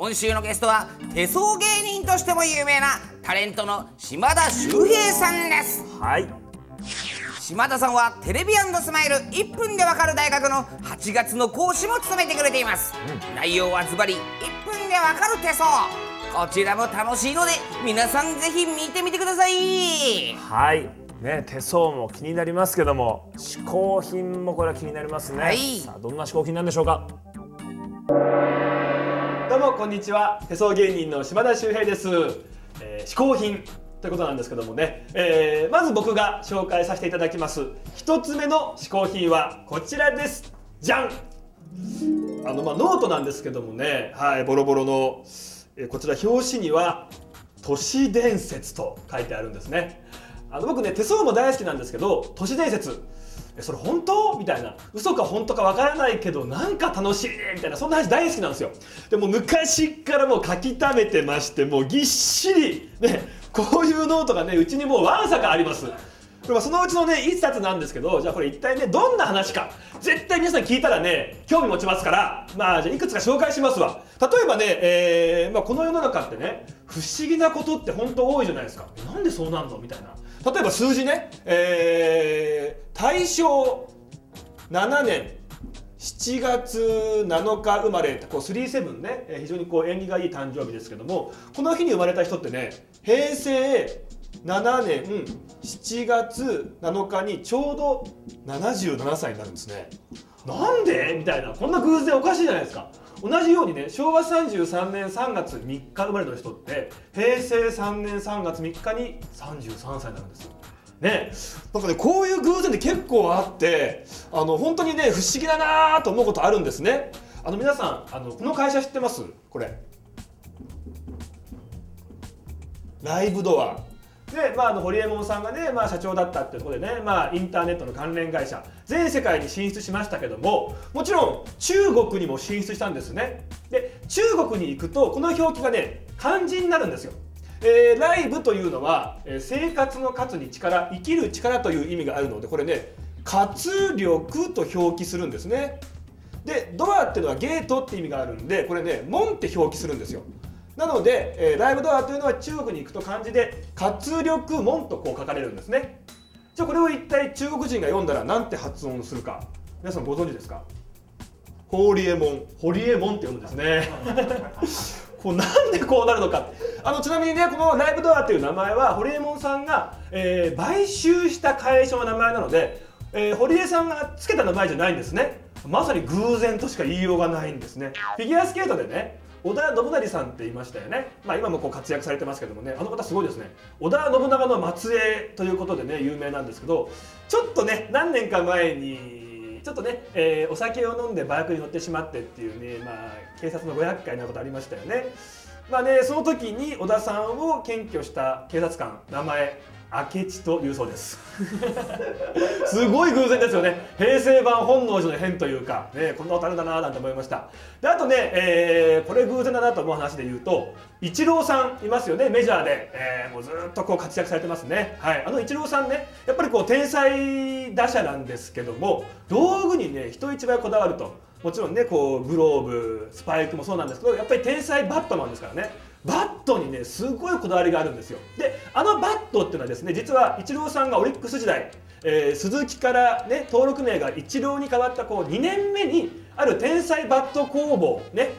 今週のゲストは手相芸人としても有名なタレントの島田秀平さんです。はい。島田さんはテレビスマイル1分でわかる大学の8月の講師も務めてくれています、内容はズバリ1分でわかる手相。こちらも楽しいので皆さんぜひ見てみてください。はい。ね手相も気になりますけども嗜好品もこれは気になりますね、はい。さあどんな嗜好品なんでしょうか？どうもこんにちは。手相芸人の島田秀平です、えー、嗜好品ということなんですけどもね、えーまず僕が紹介させていただきます。一つ目の嗜好品はこちらです。じゃんあのまあノートなんですけどもね。はいボロボロの、えーこちら表紙には都市伝説と書いてあるんですね。あの僕ね手相も大好きなんですけど都市伝説。それ本当？みたいな。嘘か本当かわからないけどなんか楽しいみたいな。そんな話大好きなんですよ。でも昔からもう書き溜めてましてもうぎっしり。ねこういうノートがねうちにもうわんさかあります。でもそのうちのね1冊なんですけどじゃあこれ一体ねどんな話か。絶対皆さん聞いたらね興味持ちますから。まあじゃあいくつか紹介しますわ。例えばね、えーまあ、この世の中ってね不思議なことって本当多いじゃないですか。なんでそうなんの？みたいな。例えば数字ね、えー、大正7年7月7日生まれ。こう37ね。非常にこう縁起がいい誕生日ですけどもこの日に生まれた人ってね平成7年7月7日にちょうど77歳になるんですね。なんで？みたいな。こんな偶然おかしいじゃないですか。同じようにね昭和33年3月3日生まれの人って平成3年3月3日に33歳なんですよ。ね、なんかねこういう偶然って結構あってあの本当にね不思議だなと思うことあるんですね。あの皆さんあのこの会社知ってます？これ。ライブドア。で、まあ、あの堀江門さんがね、まあ、社長だったっていうことでね、まあ、インターネットの関連会社全世界に進出しましたけどももちろん中国にも進出したんですね。で中国に行くとこの表記がね漢字になるんですよ。えーライブというのは、えー生活の活に力生きる力という意味があるのでこれね活力と表記するんですね。でドアっていうのはゲートって意味があるんでこれね門って表記するんですよ。なので、えーライブドアというのは中国に行くと漢字で活力門とこう書かれるんですね。じゃあこれを一体中国人が読んだら何て発音するか。皆さんご存知ですか？ホリエモンホリエモンって読むんですね。こうなんでこうなるのか。あのちなみにねこのライブドアという名前は堀江門さんが、えー買収した会社の名前なので、えー堀江さんがつけた名前じゃないんですね。まさに偶然としか言いようがないんですね。フィギュアスケートでね織田信成さんって言いましたよね、まあ、今もこう活躍されてますけどもね。あの方すごいですね。織田信長の末裔ということでね有名なんですけどちょっとね何年か前にちょっとね、えーお酒を飲んでバイクに乗ってしまってっていうね、まあ、警察の500回なことありましたよね。まあね、その時に小田さんを検挙した警察官名前明智というそうです。すごい偶然ですよね。平成版本能寺の変というか、ね、こんなことあるだななんて思いました。であとね、えーこれ偶然だなと思う話で言うとイチローさんいますよねメジャーで、えーもうずっとこう活躍されてますね、はい、あのイチローさんねやっぱりこう天才打者なんですけども道具にね人一倍こだわると。もちろんねこうグローブスパイクもそうなんですけどやっぱり天才バットマンですからね。バットにねすごいこだわりがあるんですよ。であのバットっていうのはですね実はイチローさんがオリックス時代、えー鈴木からね登録名がイチローに変わったこう2年目にある天才バット工房ね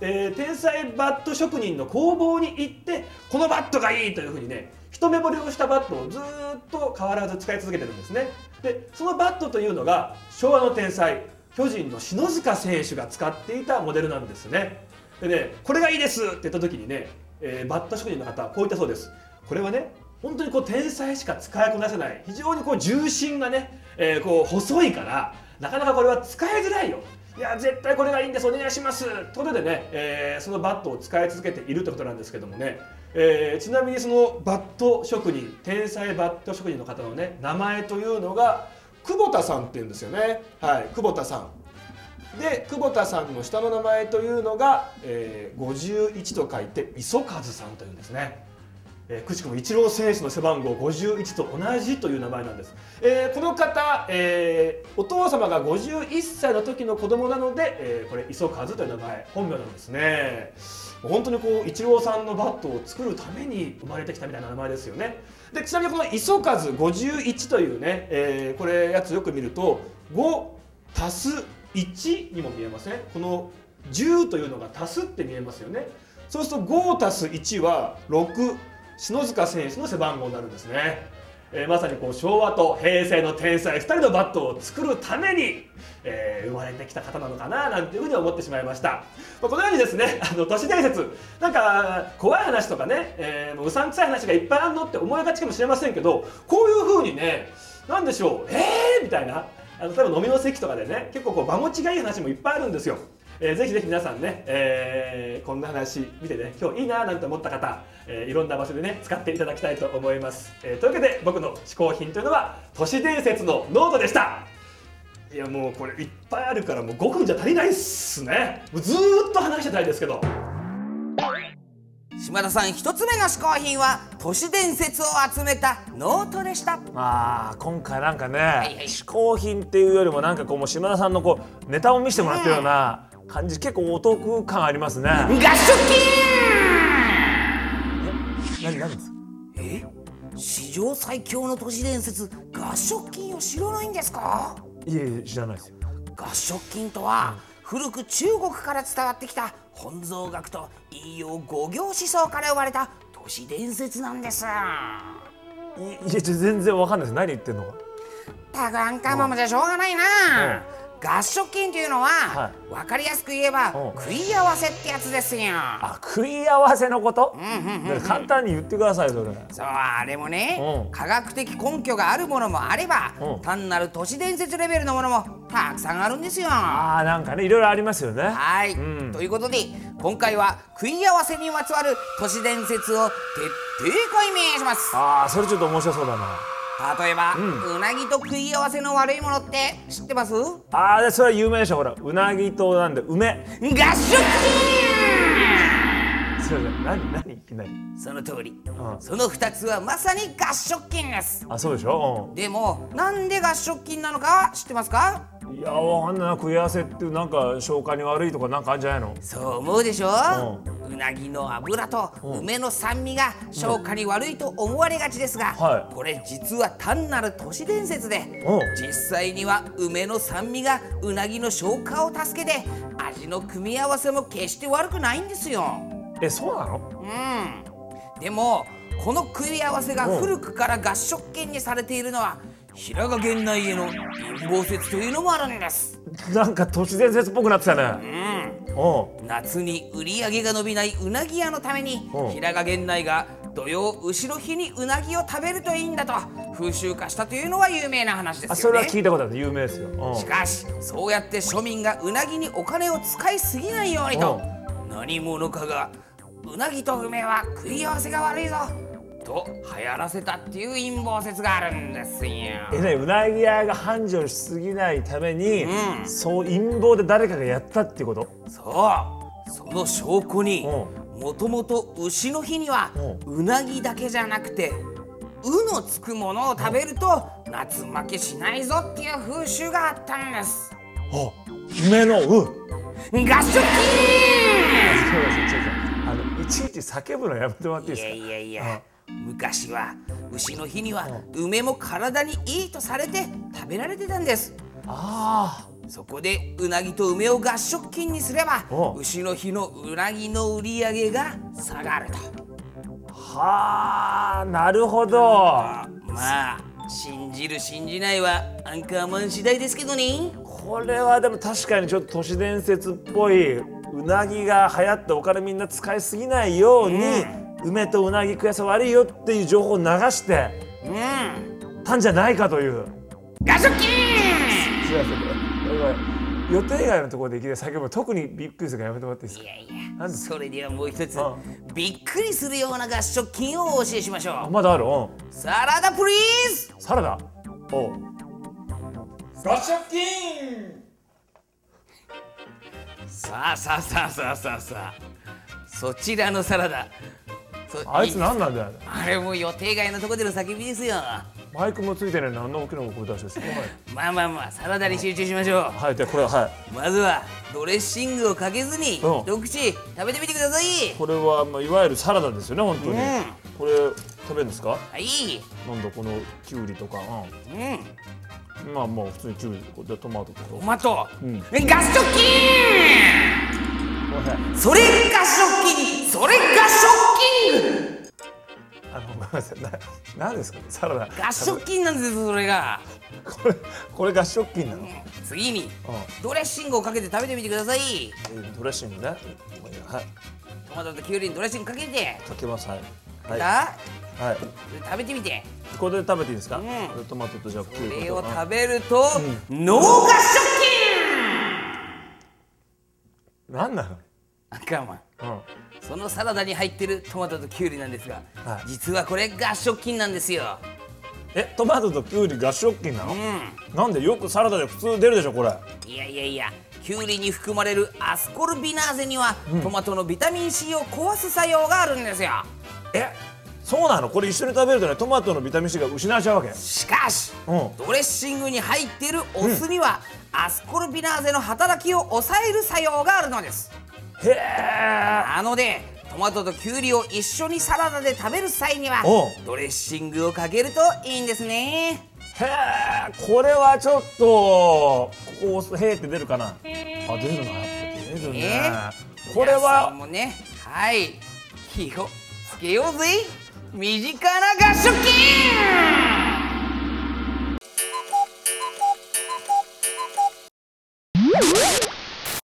えー天才バット職人の工房に行ってこのバットがいいというふうにね一目惚れをしたバットをずっと変わらず使い続けてるんですね。でそのバットというのが昭和の天才巨人の篠塚選手が使っていたモデルなんですね。でねこれがいいですって言った時にね、えーバット職人の方はこう言ったそうです。これはね本当にこう天才しか使いこなせない非常にこう重心がね、えーこう細いからなかなかこれは使いづらいよ。いや絶対これがいいんですお願いします。ということでね、えーそのバットを使い続けているってことなんですけどもね、えーちなみにそのバット職人天才バット職人の方のね名前というのが久保田さんって言うんですよね。はい久保田さん。で久保田さんの下の名前というのが、えー51と書いて磯和さんというんですね、えーくしくもイチロー選手の背番号51と同じという名前なんです、えーこの方、えーお父様が51歳の時の子供なので、えーこれ磯和という名前本名なんですね。本当にこうイチローさんのバットを作るために生まれてきたみたいな名前ですよね。でちなみにこの磯和51というね、えーこれやつよく見ると5足す1にも見えませんこの10というのが足すって見えますよね。そうすると5足す1は6篠塚選手の背番号になるんですね、えーまさにこう昭和と平成の天才2人のバットを作るために、えー生まれてきた方なのかななんていうふうに思ってしまいました、まあこのようにですね あの都市伝説なんか怖い話とかね、えーもううさんくさい話がいっぱいあるのって思いがちかもしれませんけどこういうふうにねなんでしょうえーみたいなあの例えば飲みの席とかでね結構こう場持ちがいい話もいっぱいあるんですよ。えーぜひぜひ皆さんね、えーこんな話見てね今日いいななんて思った方、えーいろんな場所でね使っていただきたいと思います、えーというわけで僕の嗜好品というのは都市伝説のノートでした。いやもうこれいっぱいあるからもう5分じゃ足りないっすね。もうずっと話してたいですけど。島田さん一つ目の嗜好品は都市伝説を集めたノートでした。まあ今回なんかね、いはい嗜好品っていうよりもなんかこう島田さんのこうネタを見せてもらってるような感じ結構お得感ありますね。合唱何何です？え？史上最強の都市伝説合唱金を知らないんですか？いえいえ知らないですよ。合唱金とは古く中国から伝わってきた本草学と引用五行思想から生まれた都市伝説なんですいいや全然わかんないです。何言ってんのか。たくあんかままじゃしょうがないな合唱金というのは、は分かりやすく言えばうん。食い合わせってやつですよ。あ食い合わせのこと？だから簡単に言ってくださいそれ。そうあれもね、うん。科学的根拠があるものもあれば、うん。単なる都市伝説レベルのものもたくさんあるんですよ。ああなんかねいろいろありますよね。はい、うん。ということで今回は食い合わせにまつわる都市伝説を徹底解明します。ああそれちょっと面白そうだな。例えば、ううなぎと食い合わせの悪いものって知ってます？合ああでそれは有名でしょほら。うなぎとなんで梅。食それ何何いきなり。金その通り、うん。その2つはまさに合食金です。あそうでしょ？でもなんで合食金なのか知ってますか？うん、いやわかんないな。食い合わせってなんか消化に悪いとかなんかあるんじゃないの？そう思うでしょ、うなぎの油と梅の酸味が消化に悪いと思われがちですが、はいこれ実は単なる都市伝説で、うん実際には梅の酸味がうなぎの消化を助けて味の組み合わせも決して悪くないんですよ。えそうなの？うん、でもこの組み合わせが古くから合食券にされているのは平賀源内への陰謀説というのもあるんです。なんか都市伝説っぽくなってたね。うんうん。夏に売り上げが伸びないうなぎ屋のためにうん。平賀源内が土曜後ろ日にうなぎを食べるといいんだと風習化したというのは有名な話であそれすよねは聞いたことある。有名ですよ。うん。しかしそうやって庶民がうなぎにお金を使いすぎないようにと何者かがうなぎと梅は食い合わせが悪いぞと流行らせたっていう陰謀説があるんですよ。えねうなぎ屋が繁盛しすぎないために、うん。そう陰謀で誰かがやったっていうこと？そう。その証拠にうもともと牛の日にはうなぎだけじゃなくて「う」のつくものを食べると夏負けしないぞっていう風習があったんです。あ梅のう？合唱そうです違う違う。あのいちいち叫ぶのやめてもらっていいいやですか？いやいや昔は牛の日には梅も体にいいとされて食べられてたんです。あそこでうなぎと梅を合食金にすればお牛の日のうなぎの売り上げが下がると。あはあなるほど。まあ信じる信じないはアンカーマン次第ですけどね。これはでも確かにちょっと都市伝説っぽいうなぎが流行ってお金みんな使いすぎないように、梅とうなぎ食やさ悪いよっていう情報を流してうんたんじゃないかという。合食金すいません。予定外のところでいきなり叫ぶの特にびっくりするからやめてもらっていいですか?いやいやそれではもう一つうびっくりするような合唱金をお教えしましょあまだある？うん。うサラダプリーズ!サラダ。おう。ガシャキン!さあさあさあさあさあさあそちらのサラダ。そあいつ何なんだよ。あれもう予定外のとこでの叫びですよ。マイクもついてない何の大きな声出してすかはいまあまあまあサラダに集中しましょう。はいでこれははい。まずはドレッシングをかけずにうん。一口食べてみてください。これはまあいわゆるサラダですよね本当に、うん。これ食べるんですか？はい。なんだこのきゅうりとか、うん。うん、まあまあ普通にきゅうりでトマトとか。トマト、ん。えガス食器それガス食器それガ何ですかサラダ。ガス食器なんですよそれが。これこれが食品なの、次にうドレッシングをかけて食べてみてください。ん、ドレッシングね。はい。トマトとキュウリにドレッシングかけて。かけます。はい。はい、だはい、食べてみて。これで食べていいですか、ん。これトマトとじゃこれを食べると、ノーガス食うん何なの？器赤マンうんそのサラダに入ってるトマトとキュウリなんですが、はい。実はこれガス食菌なんですよ。えトマトときゅうり合食品なの、うなんでよくサラダで普通出るでしょこれ。んいやいやいやキュウリに含まれるアスコルビナーゼには、トマトのビタミン C を壊す作用があるんですよ。えそうなの？これ一緒に食べるとねトマトのビタミン C が失われちゃうわけ。しかし、うん。ドレッシングに入っているお酢には、アスコルビナーゼの働きを抑える作用があるのですへえなのでトマトとキュウリを一緒にサラダで食べる際にはドレッシングをかけるといいんですね。へえこれはちょっとここ押すへーって出るかな？あ出るなやっぱ出るね、これ皆さはんもねはい。火をつけようぜ。身近な合食器